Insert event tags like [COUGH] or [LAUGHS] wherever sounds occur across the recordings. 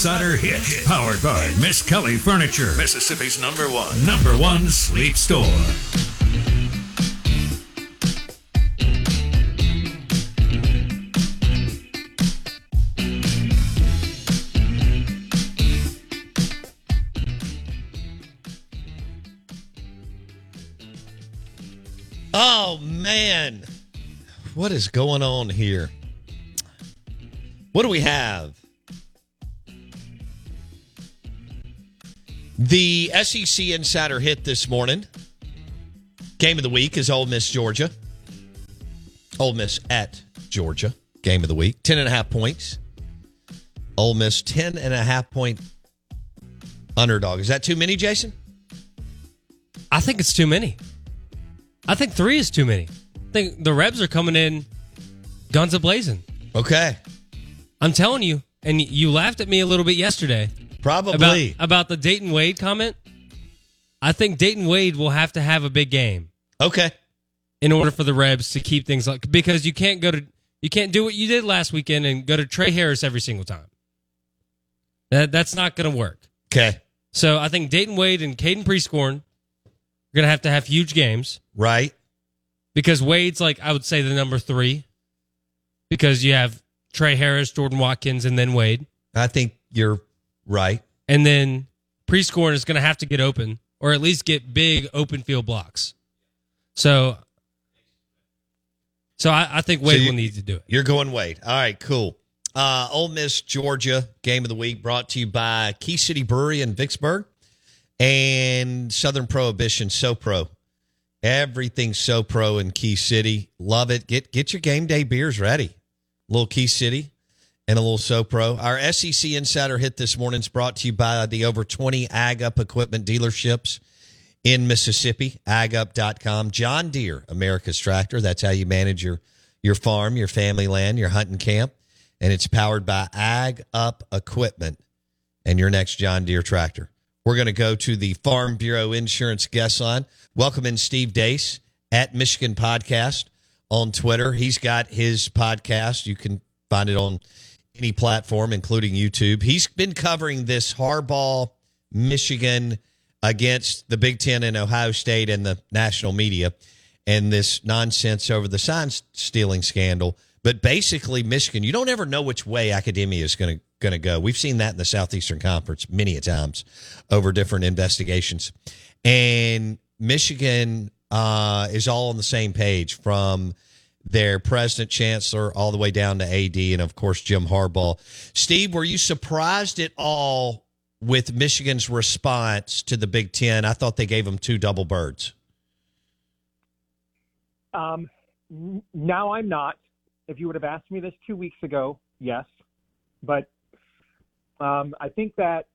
Insider Hit, powered by Miskelly Furniture, Mississippi's number one, number one sleep store. Oh man, what is going on here? What do we have? The SEC Insider hit this morning. Game of the week is Ole Miss Georgia. Ole Miss at Georgia. Game of the week. 10 and a half points. Ole Miss 10 and a half point underdog. Is that too many, Jason? I think it's too many. I think three is too many. I think the Rebs are coming in guns a blazing. Okay. I'm telling you, and you laughed at me a little bit yesterday Probably. about, about the Dayton Wade comment. I think Dayton Wade will have to have a big game okay. in order for the Rebs to keep things like because you can't go to you can't do what you did last weekend and go to Tre Harris every single time. That that's not going to work. Okay. So I think Dayton Wade and Caden Prieskorn are going to have to have huge games. Right. because Wade's like I would say the number three because you have Tre Harris, Jordan Watkins, and then Wade, I think you're right. and then Prieskorn is going to have to get open or at least get big open field blocks. So, so I, I think Wade So you- will need to do it. You're going Wade. All right, cool. Uh, Ole Miss, Georgia, game of the week brought to you by Key City Brewery in Vicksburg and Southern Prohibition So Pro. Everything So Pro in Key City. Love it. Get get your game day beers ready. little Key City and a little So Pro. Our SEC Insider hit this morning is brought to you by the over 20 Ag Up equipment dealerships in Mississippi, agup.com. John Deere, America's tractor. That's how you manage your, your farm, your family land, your hunting camp. And it's powered by Ag Up Equipment and your next John Deere tractor. We're going to go to the Farm Bureau Insurance guest line. Welcome in Steve Deace at Michigan Podcast on Twitter. He's got his podcast. You can find it on any platform, including YouTube. He's been covering this Harbaugh, Michigan against the Big Ten and Ohio State and the national media and this nonsense over the sign stealing scandal. But basically, Michigan, you don't ever know which way academia is going to going to go. We've seen that in the Southeastern Conference many a times over different investigations, and Michigan uh, is all on the same page from their president, chancellor, all the way down to AD, and of course Jim Harbaugh. Steve, were you surprised at all with Michigan's response to the Big Ten? I thought they gave them two double birds. Um, now I'm not. If you would have asked me this two weeks ago, yes. But um, I think that,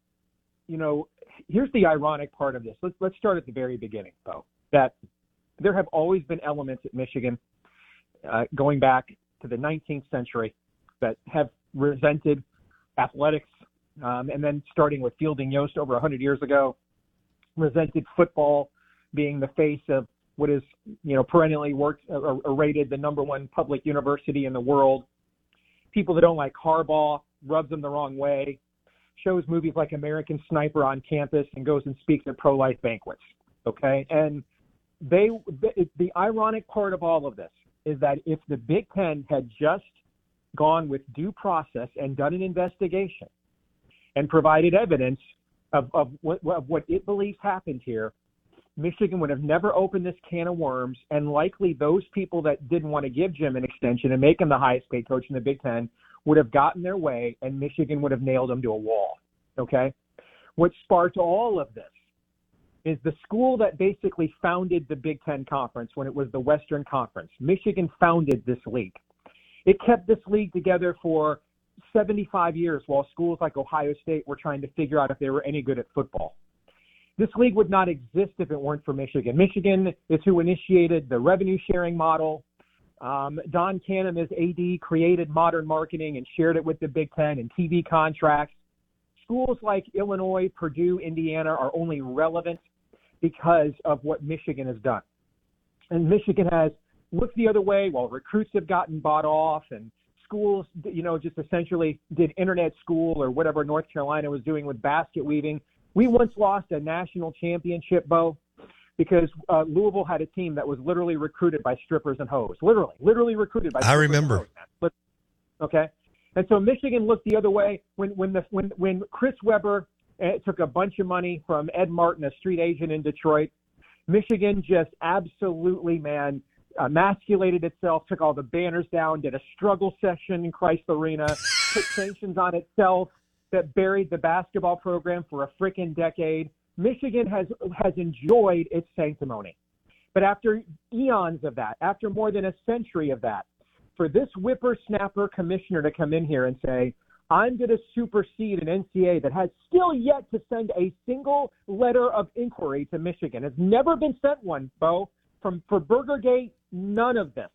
you know, here's the ironic part of this. Let's let's start at the very beginning, though. That there have always been elements at Michigan, uh, going back to the 19th century, that have resented athletics, um, and then starting with Fielding Yost over 100 years ago, resented football being the face of what is you know perennially worked or, or rated the number one public university in the world. People that don't like Harbaugh rubs them the wrong way. Shows movies like American Sniper on campus and goes and speaks at pro-life banquets. Okay, and they the, the ironic part of all of this is that if the Big Ten had just gone with due process and done an investigation and provided evidence of, of, what, of what it believes happened here, Michigan would have never opened this can of worms, and likely those people that didn't want to give Jim an extension and make him the highest paid coach in the Big Ten would have gotten their way, and Michigan would have nailed him to a wall. Okay? What sparked all of this is the school that basically founded the Big Ten Conference when it was the Western Conference. Michigan founded this league. It kept this league together for 75 years while schools like Ohio State were trying to figure out if they were any good at football. This league would not exist if it weren't for Michigan. Michigan is who initiated the revenue sharing model. Um, Don Canham as AD created modern marketing and shared it with the Big Ten and TV contracts. Schools like Illinois, Purdue, Indiana are only relevant because of what Michigan has done. And Michigan has looked the other way while recruits have gotten bought off and schools, you know, just essentially did internet school or whatever North Carolina was doing with basket weaving. We once lost a national championship, Bo, because uh, Louisville had a team that was literally recruited by strippers and hoes. Literally, literally recruited by. I remember. Okay, and so Michigan looked the other way when when the when when Chris Webber uh, took a bunch of money from Ed Martin, a street agent in Detroit. Michigan just absolutely, man, emasculated itself, took all the banners down, did a struggle session in Crisler Arena, put sanctions on itself that buried the basketball program for a freaking decade. Michigan has has enjoyed its sanctimony. But after eons of that, after more than a century of that, for this whippersnapper commissioner to come in here and say, I'm going to supersede an NCAA that has still yet to send a single letter of inquiry to Michigan. Has never been sent one, Bo. From for Burgergate, none of this.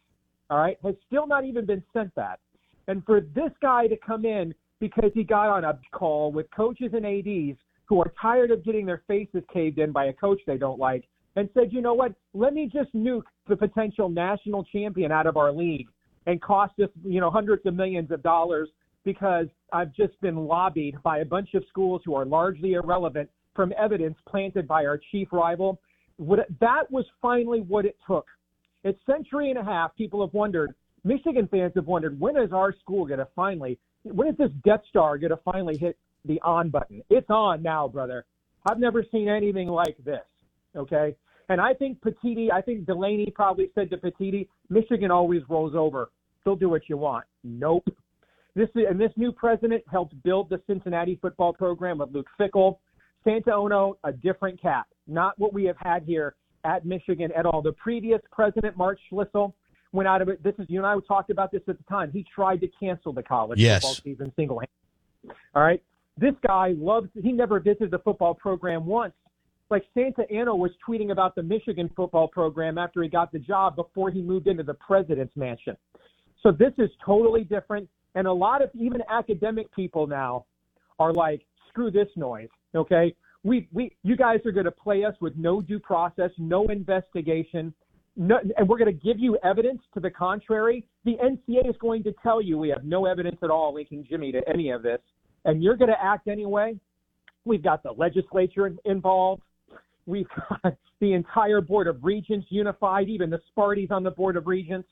All right, has still not even been sent that. And for this guy to come in because he got on a call with coaches and ads who are tired of getting their faces caved in by a coach they don't like, and said, you know what? Let me just nuke the potential national champion out of our league and cost us, you know, hundreds of millions of dollars because I've just been lobbied by a bunch of schools who are largely irrelevant from evidence planted by our chief rival. What, that was finally what it took. It's century and a half. People have wondered. Michigan fans have wondered when is our school going to finally, when is this Death Star going to finally hit the on button? It's on now, brother. I've never seen anything like this. Okay. And I think Petitti, I think Delany probably said to Petitti, Michigan always rolls over. They'll do what you want. Nope. This and this new president helped build the Cincinnati football program with Luke Fickell, Santa Ono, a different cat, not what we have had here at Michigan at all. The previous president, Mark Schlissel, went out of it. This is you and I talked about this at the time. He tried to cancel the college yes. football season single handedly. All right. This guy loves he never visited the football program once. Like Santa Ono was tweeting about the Michigan football program after he got the job before he moved into the president's mansion. So this is totally different. And a lot of even academic people now are like, screw this noise. Okay. We, we, you guys are going to play us with no due process, no investigation, no, and we're going to give you evidence to the contrary. The NCAA is going to tell you we have no evidence at all linking Jimmy to any of this, and you're going to act anyway. We've got the legislature involved. We've got the entire Board of Regents unified, even the Sparties on the Board of Regents.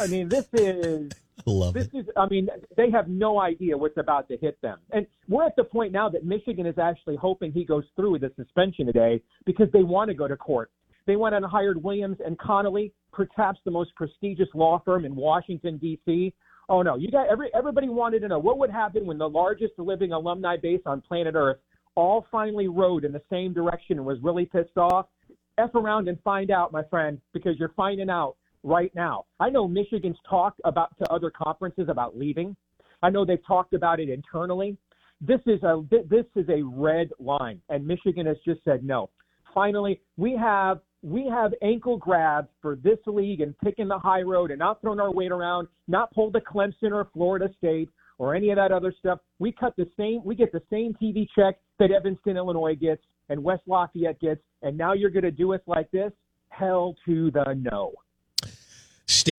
I mean, this is Love this it. is I mean, they have no idea what's about to hit them. And we're at the point now that Michigan is actually hoping he goes through with the suspension today because they want to go to court. They went and hired Williams and Connolly, perhaps the most prestigious law firm in Washington D.C. Oh no, you got every everybody wanted to know what would happen when the largest living alumni base on planet Earth all finally rode in the same direction and was really pissed off. F around and find out, my friend, because you're finding out right now. I know Michigan's talked about to other conferences about leaving. I know they've talked about it internally. This is a this is a red line, and Michigan has just said no. Finally, we have we have ankle grabs for this league and picking the high road and not throwing our weight around, not pull the Clemson or Florida State or any of that other stuff. We cut the same, we get the same TV check that Evanston, Illinois gets and West Lafayette gets, and now you're going to do us like this? Hell to the no.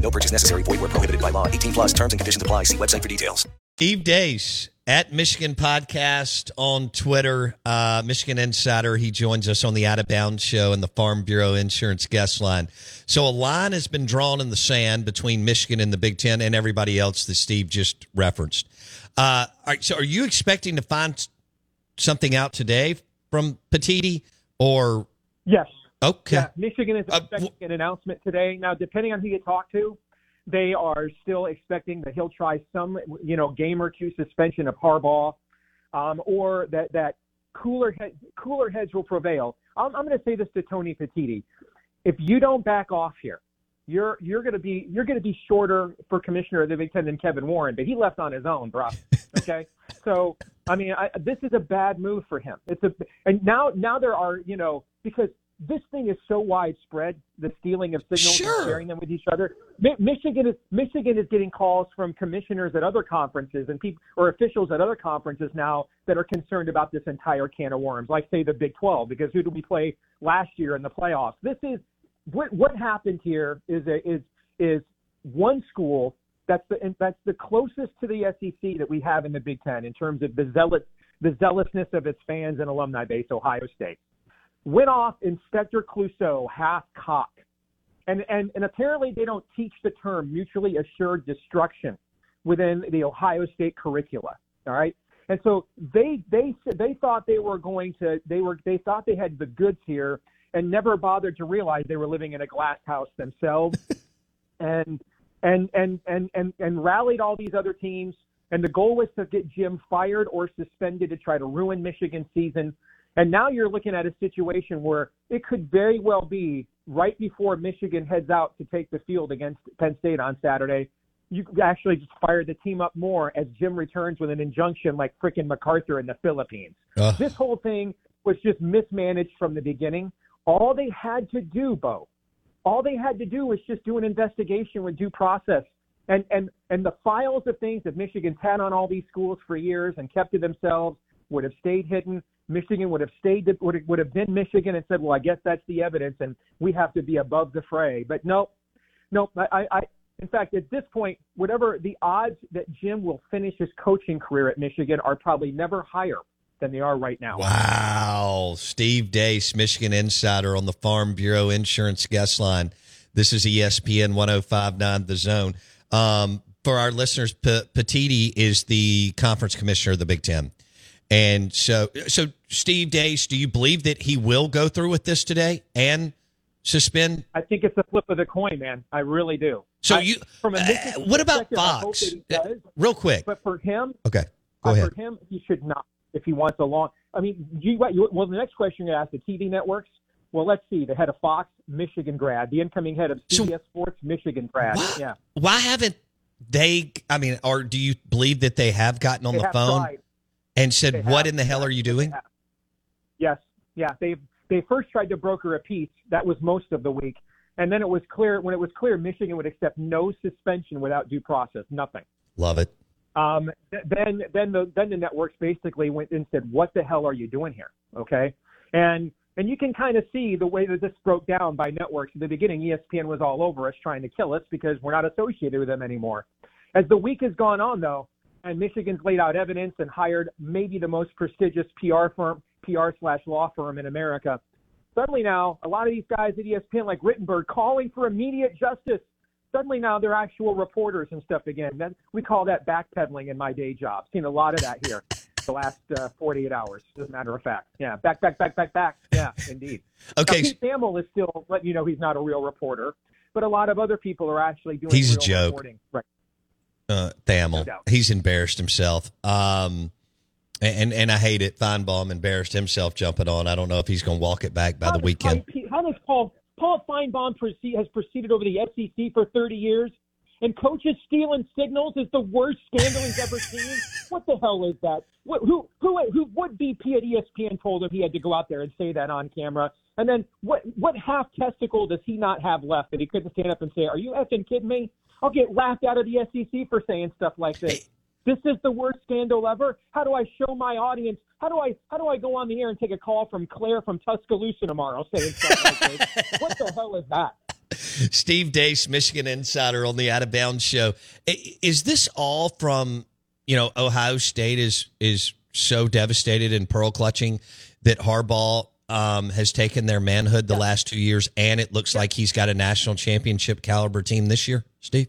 No purchase necessary. Void where prohibited by law. 18 plus terms and conditions apply. See website for details. Steve Deace at Michigan Podcast on Twitter, uh, Michigan Insider. He joins us on the Out of Bounds show and the Farm Bureau Insurance Guest Line. So a line has been drawn in the sand between Michigan and the Big Ten and everybody else that Steve just referenced. Uh, all right, so are you expecting to find something out today from Petitti or Yes. Okay? Yeah, Michigan is Uh, expecting an announcement today. Now, depending on who you talk to, they are still expecting that he'll try some, you know, game or two suspension of Harbaugh, um, or that that cooler head, cooler heads will prevail. I'm, I'm going to say this to Tony Petitti: if you don't back off here, you're you're going to be you're going to be shorter for commissioner of the Big Ten than Kevin Warren, but he left on his own, bro. [LAUGHS] Okay, so I mean, I, this is a bad move for him. It's a and now now there are you know because this thing is so widespread, the stealing of signals Sure. and sharing them with each other. Mi- Michigan is Michigan is getting calls from commissioners at other conferences and people or officials at other conferences now that are concerned about this entire can of worms, like say the Big 12, because who did we play last year in the playoffs? This is what what happened here is a, is is one school that's the that's the closest to the SEC that we have in the Big Ten in terms of the zealot the zealousness of its fans and alumni base, Ohio State went off Inspector Clouseau half cock. And, and, and apparently they don't teach the term mutually assured destruction within the Ohio State curricula. All right. And so they, they, they thought they were going to, they were, they thought they had the goods here and never bothered to realize they were living in a glass house themselves [LAUGHS] and, and, and, and, and, and rallied all these other teams. And the goal was to get Jim fired or suspended to try to ruin Michigan's season. And now you're looking at a situation where it could very well be right before Michigan heads out to take the field against Penn State on Saturday. You could actually just fire the team up more as Jim returns with an injunction like frickin' MacArthur in the Philippines. This whole thing was just mismanaged from the beginning. All they had to do, Bo, all they had to do was just do an investigation with due process. And and and the files of things that Michigan's had on all these schools for years and kept to themselves would have stayed hidden. Michigan would have stayed would would have been Michigan and said, "Well, I guess that's the evidence, and we have to be above the fray." But no, no. I, I, in fact, at this point, whatever the odds that Jim will finish his coaching career at Michigan are probably never higher than they are right now. Wow. Steve Deace, Michigan Insider on the Farm Bureau Insurance Guest Line. This is ESPN 1059 The Zone. Um, for our listeners, P- Petitti is the conference commissioner of the Big Ten. And so, so Steve Deace, do you believe that he will go through with this today and suspend? I think it's a flip of the coin, man. I really do. So I- you, from a uh, what about perspective, I hope Fox? he does. Real quick. But for him, Okay. Go uh, ahead. for him, he should not. If he wants a long, I mean, you, you well, the next question you're going to ask the TV networks. Well, let's see. The head of Fox, Michigan grad. The incoming head of So- CBS Sports, Michigan grad. Why, Yeah, why haven't they? I mean, or do you believe that they have gotten on they the phone tried. And They said, have. "What in the hell are you doing?" Yes, yeah. They they first tried to broker a peace. That was most of the week, and then it was clear when it was clear Michigan would accept no suspension without due process, nothing. Love it. Um, th- then then the then the networks basically went and said, "What the hell are you doing here?" Okay, and and you can kind of see the way that this broke down by networks. In the beginning, ESPN was all over us trying to kill us because we're not associated with them anymore. As the week has gone on, though, and Michigan's laid out evidence and hired maybe the most prestigious PR firm, PR slash law firm in America. Suddenly now, a lot of these guys at ESPN, like Rittenberg, calling for immediate justice. Suddenly now they're actual reporters and stuff again. That, we call that backpedaling in my day job. Seen a lot of that here the last uh, 48 hours, as a matter of fact. Yeah, back, back, back, back, back. Yeah, indeed. [LAUGHS] Okay, Now, Pete Thamel is still letting you know he's not a real reporter, but a lot of other people are actually doing He's a joke. reporting. Right. Uh, Thamel. doubt. He's embarrassed himself. Um, and and I hate it. Finebaum embarrassed himself jumping on. I don't know if he's going to walk it back by How the weekend. Paul- How does Paul Paul Finebaum proceed, has proceeded over the SEC for 30 years, and coaches stealing signals is the worst scandal he's ever seen? [LAUGHS] What the hell is that? What, who who who what BP at ESPN told him he had to go out there and say that on camera? And then what what half testicle does he not have left that he couldn't stand up and say, "Are you effing kidding me?" I'll get laughed out of the SEC for saying stuff like this. This is the worst scandal ever. How do I show my audience? How do I how do I go on the air and take a call from Claire from Tuscaloosa tomorrow saying stuff like this? [LAUGHS] What the hell is that? Steve Deace, Michigan Insider on the Out of Bounds show. Is this all from you know Ohio State is is so devastated and pearl clutching that Harbaugh um, has taken their manhood the last two years, and it looks like he's got a national championship caliber team this year. Steve,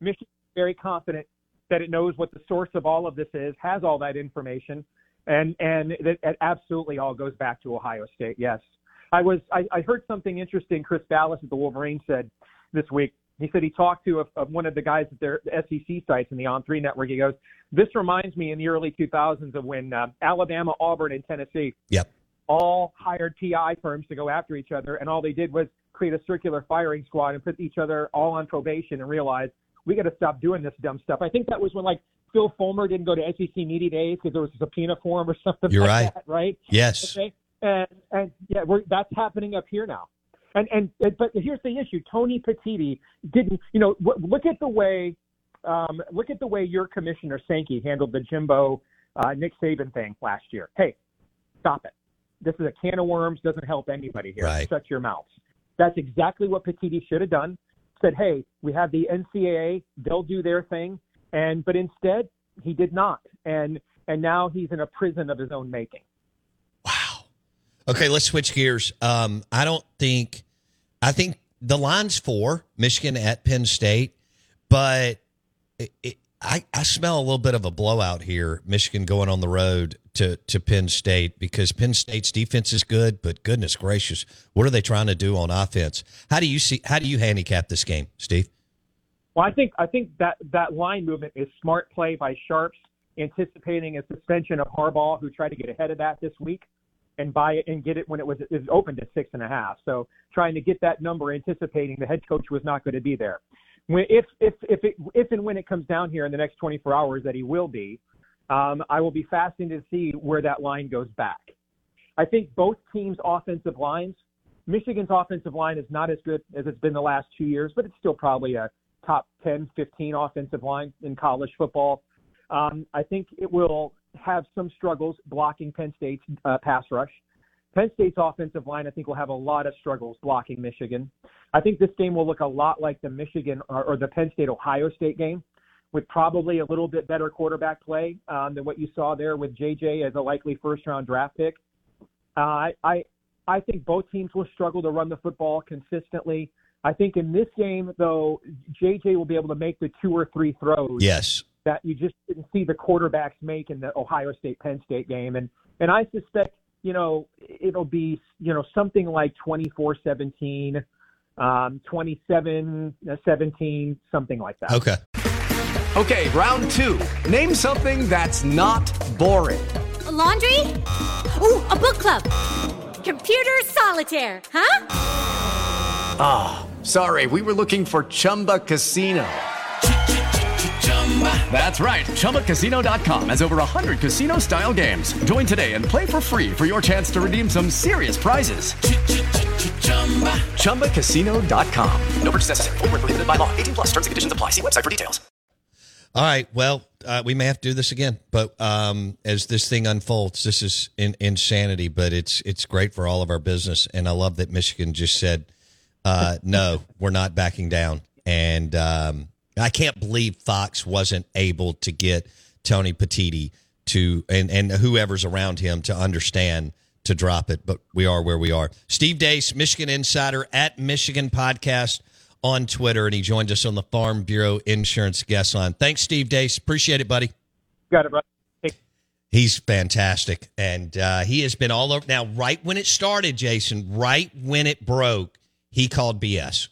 Michigan very confident that it knows what the source of all of this is, has all that information, and and that it absolutely all goes back to Ohio State. Yes, I was I, I heard something interesting. Chris Balas at the Wolverine said this week. He said he talked to a, a, one of the guys at their SEC sites in the On3 network. He goes, "This reminds me in the early 2000s of when uh, Alabama, Auburn, and Tennessee Yep. All hired PI firms to go after each other, and all they did was create a circular firing squad and put each other all on probation and realized we got to stop doing this dumb stuff. I think that was when like Phil Fulmer didn't go to SEC media days because there was a subpoena for him or [LAUGHS] something. You're like right. That, right. Yes. Okay. And and yeah, we're, that's happening up here now. And and but here's the issue: Tony Petitti didn't. You know, w- look at the way, um, look at the way your commissioner Sankey handled the Jimbo uh, Nick Saban thing last year. Hey, stop it. This is a can of worms. Doesn't help anybody here. Right. Shut your mouths. That's exactly what Petitti should have done. Said, hey, we have the NCAA. They'll do their thing. And but instead, he did not. And and now he's in a prison of his own making. Wow. Okay, let's switch gears. Um, I don't think, I think the line's for Michigan at Penn State, but it, it, I, I smell a little bit of a blowout here. Michigan going on the road to to Penn State because Penn State's defense is good, but goodness gracious, what are they trying to do on offense? How do you see? How do you handicap this game, Steve? Well, I think I think that that line movement is smart play by Sharps, anticipating a suspension of Harbaugh, who tried to get ahead of that this week and buy it and get it when it was, was open to six and a half. So trying to get that number, anticipating the head coach was not going to be there. When, if if if it, if and when it comes down here in the next 24 hours that he will be, um, I will be fascinated to see where that line goes back. I think both teams' offensive lines. Michigan's offensive line is not as good as it's been the last two years, but it's still probably a top 10, 15 offensive line in college football. Um, I think it will have some struggles blocking Penn State's uh, pass rush. Penn State's offensive line, I think, will have a lot of struggles blocking Michigan. I think this game will look a lot like the Michigan or, or the Penn State Ohio State game, with probably a little bit better quarterback play um, than what you saw there with JJ as a likely first round draft pick. Uh, I, I I think both teams will struggle to run the football consistently. I think in this game, though, JJ will be able to make the two or three throws Yes. that you just didn't see the quarterbacks make in the Ohio State Penn State game. And and I suspect, you know, it'll be, you know, something like 24-17, um, 27-17, something like that. Okay. Okay, round two. Name something that's not boring. A laundry? Ooh, a book club. Computer solitaire, huh? Ah, sorry, we were looking for Chumba Casino. That's right. ChumbaCasino.com has over 100 casino style games. Join today and play for free for your chance to redeem some serious prizes. ChumbaCasino.com. No purchase necessary. Void where prohibited by law. 18 plus terms and conditions apply. See website for details. All right. Well, uh, we may have to do this again, but um, as this thing unfolds, this is in, insanity. But it's it's great for all of our business, and I love that Michigan just said, uh, "No, we're not backing down." And um, I can't believe Fox wasn't able to get Tony Petitti to and and whoever's around him to understand to drop it. But we are where we are. Steve Deace, Michigan Insider at Michigan Podcast on Twitter, and he joined us on the Farm Bureau Insurance guest line. Thanks, Steve Deace. Appreciate it, buddy. Got it. Hey, He's fantastic, and uh, he has been all over. Now, right when it started, Jason, right when it broke, he called BS.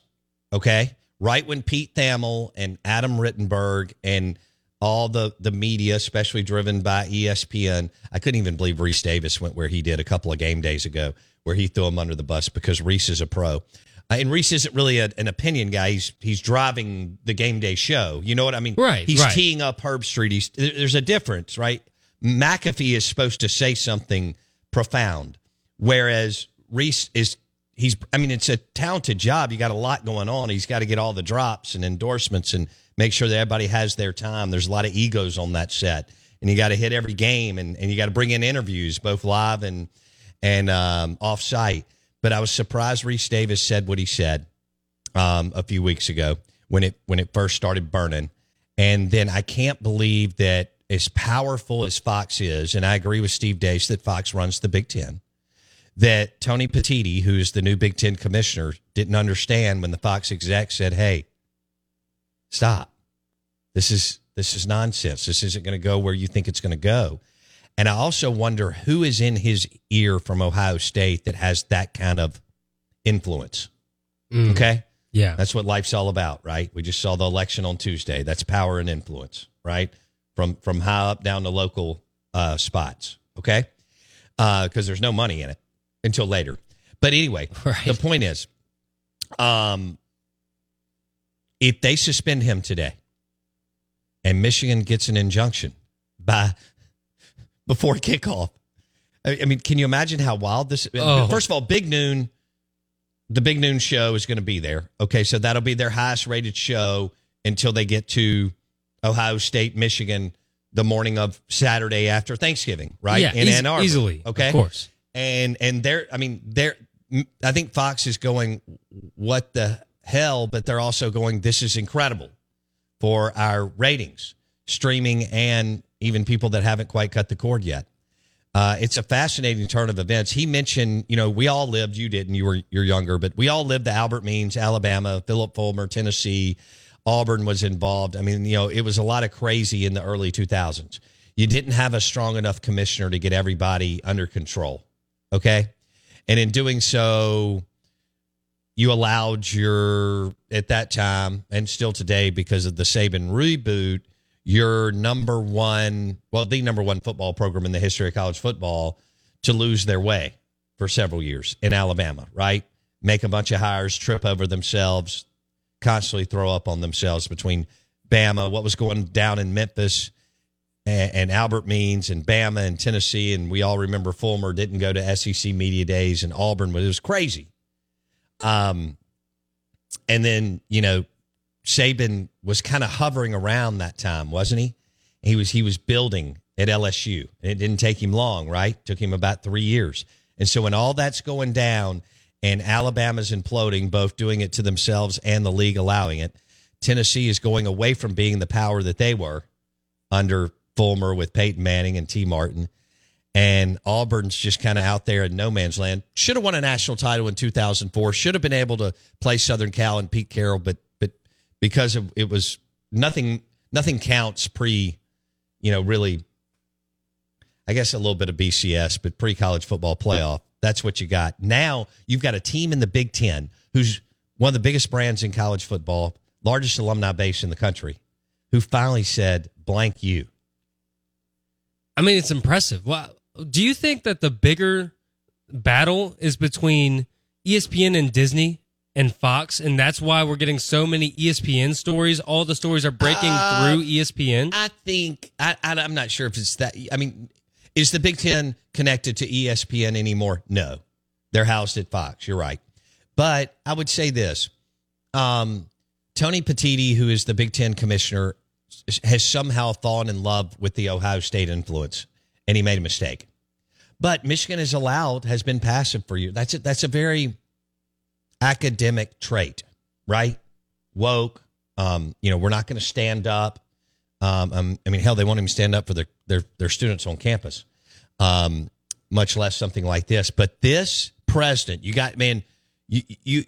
Okay, right when Pete Thamel and Adam Rittenberg and all the the media, especially driven by ESPN, I couldn't even believe Rece Davis went where he did a couple of game days ago, where he threw him under the bus because Rece is a pro. Uh, and Rece isn't really a, an opinion guy. He's he's driving the game day show. You know what I mean? Right, He's right. teeing up Herbstreit. He's there's a difference, right? McAfee is supposed to say something profound, whereas Rece is he's. I mean, it's a talented job. You got a lot going on. He's got to get all the drops and endorsements and make sure that everybody has their time. There's a lot of egos on that set, and you got to hit every game and, and you got to bring in interviews, both live and and um, off site. But I was surprised Rece Davis said what he said um, a few weeks ago when it when it first started burning, and then I can't believe that as powerful as Fox is, and I agree with Steve Deace that Fox runs the Big Ten, that Tony Petitti, who is the new Big Ten commissioner, didn't understand when the Fox exec said, "Hey, stop. This is this is nonsense. This isn't going to go where you think it's going to go." And I also wonder who is in his ear from Ohio State that has that kind of influence. Mm. Okay. Yeah. That's what life's all about, right? We just saw the election on Tuesday. That's power and influence, right? From from high up down to local uh, spots, okay? Because there's no money in it until later. But anyway, [LAUGHS] Right. the point is, um, if they suspend him today, and Michigan gets an injunction by [LAUGHS] before kickoff. I, I mean, can you imagine how wild this? Oh. First of all, Big Noon, the Big Noon show is going to be there. Okay, so that'll be their highest rated show until they get to Ohio State, Michigan, the morning of Saturday after Thanksgiving, right? Yeah, in eas- Ann Arbor. easily, of course. And and they're, I mean, they're. I think Fox is going, what the hell? But they're also going, this is incredible for our ratings, streaming, and even people that haven't quite cut the cord yet. Uh, it's a fascinating turn of events. He mentioned, you know, we all lived. You didn't. You were you're younger, but we all lived the Albert Means, Alabama, Philip Fulmer, Tennessee. Auburn was involved. I mean, you know, it was a lot of crazy in the early 2000s. You didn't have a strong enough commissioner to get everybody under control. Okay, and in doing so, you allowed your at that time and still today because of the Saban reboot, your number one, well, the number one football program in the history of college football to lose their way for several years in Alabama, right? Make a bunch of hires, trip over themselves, constantly throw up on themselves between Bama, what was going down in Memphis and, and Albert Means and Bama and Tennessee. And we all remember Fulmer didn't go to SEC media days and Auburn, but it was crazy. Um, and then you know, Saban was kind of hovering around that time, wasn't he? He was he was building at LSU. And it didn't take him long, right? took him about three years. And so when all that's going down and Alabama's imploding, both doing it to themselves and the league allowing it, Tennessee is going away from being the power that they were under Fulmer with Peyton Manning and Tee Martin and Auburn's just kind of out there in no man's land. Should have won a national title in 2004. Should have been able to play Southern Cal and Pete Carroll, but but because of it was nothing nothing counts pre, you know, really. I guess a little bit of BCS, but pre college football playoff. That's what you got. Now you've got a team in the Big Ten who's one of the biggest brands in college football, largest alumni base in the country, who finally said, blank you. I mean, it's impressive. Well, do you think that the bigger battle is between ESPN and Disney and Fox, and that's why we're getting so many ESPN stories? All the stories are breaking Uh, through ESPN. I think I, I I'm not sure if it's that. I mean, is the Big Ten connected to ESPN anymore? No, they're housed at Fox. You're right, but I would say this: um, Tony Petitti, who is the Big Ten commissioner, has somehow fallen in love with the Ohio State influence, and he made a mistake. But Michigan is allowed has been passive for you. That's a, that's a very academic trait, right? Woke. Um, you know, we're not going to stand up. Um, um, I mean, hell, they won't even stand up for their their, their students on campus, um, much less something like this. But this president, you got man, you you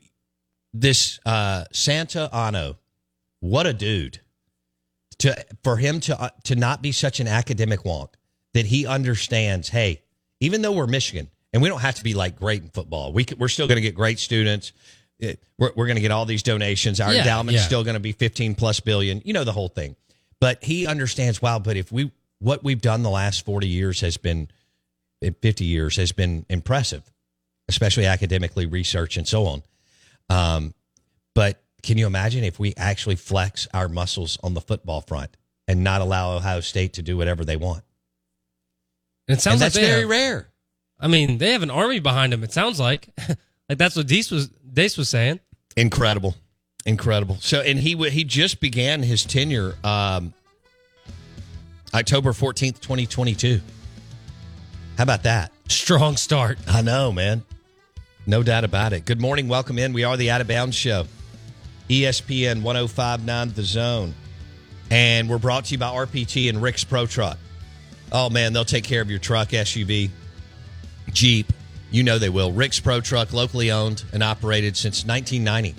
this uh, Santa Ono, what a dude! To for him to uh, to not be such an academic wonk that he understands. Hey, even though we're Michigan and we don't have to be like great in football, we could, we're still going to get great students. It- we're we're going to get all these donations. Our Yeah, endowment's yeah. still going to be fifteen plus billion. You know the whole thing. But he understands. Wow. But if we what we've done the last forty years has been, eh, fifty years has been impressive, especially academically, research and so on. Um, but can you imagine if we actually flex our muscles on the football front and not allow Ohio State to do whatever they want? And it sounds and like that's they very have- rare. I mean, they have an army behind them. It sounds like, [LAUGHS] like that's what Dees was Deace was saying. Incredible, incredible. So, and he w- he just began his tenure um, October fourteenth, twenty twenty two. How about that? Strong start. I know, man. No doubt about it. Good morning. Welcome in. We are the Out of Bounds Show. ESPN 1059 The Zone. And we're brought to you by RPT and Rick's Pro Truck. Oh, man, they'll take care of your truck, SUV, Jeep. You know they will. Rick's Pro Truck, locally owned and operated since 1990.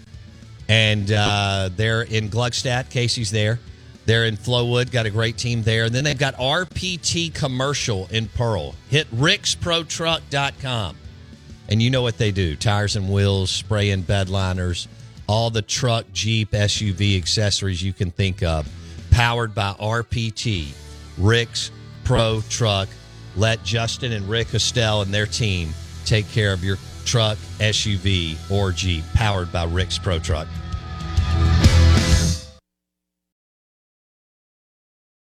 And uh, they're in Gluckstadt. Casey's there. They're in Flowwood. Got a great team there. And then they've got RPT Commercial in Pearl. Hit ricksprotruck.com. And you know what they do tires and wheels, spray and bed liners, all the truck, Jeep, SUV accessories you can think of. Powered by RPT, Rick's Pro Truck. Let Justin and Rick Estelle and their team take care of your truck, SUV, or Jeep. Powered by Rick's Pro Truck.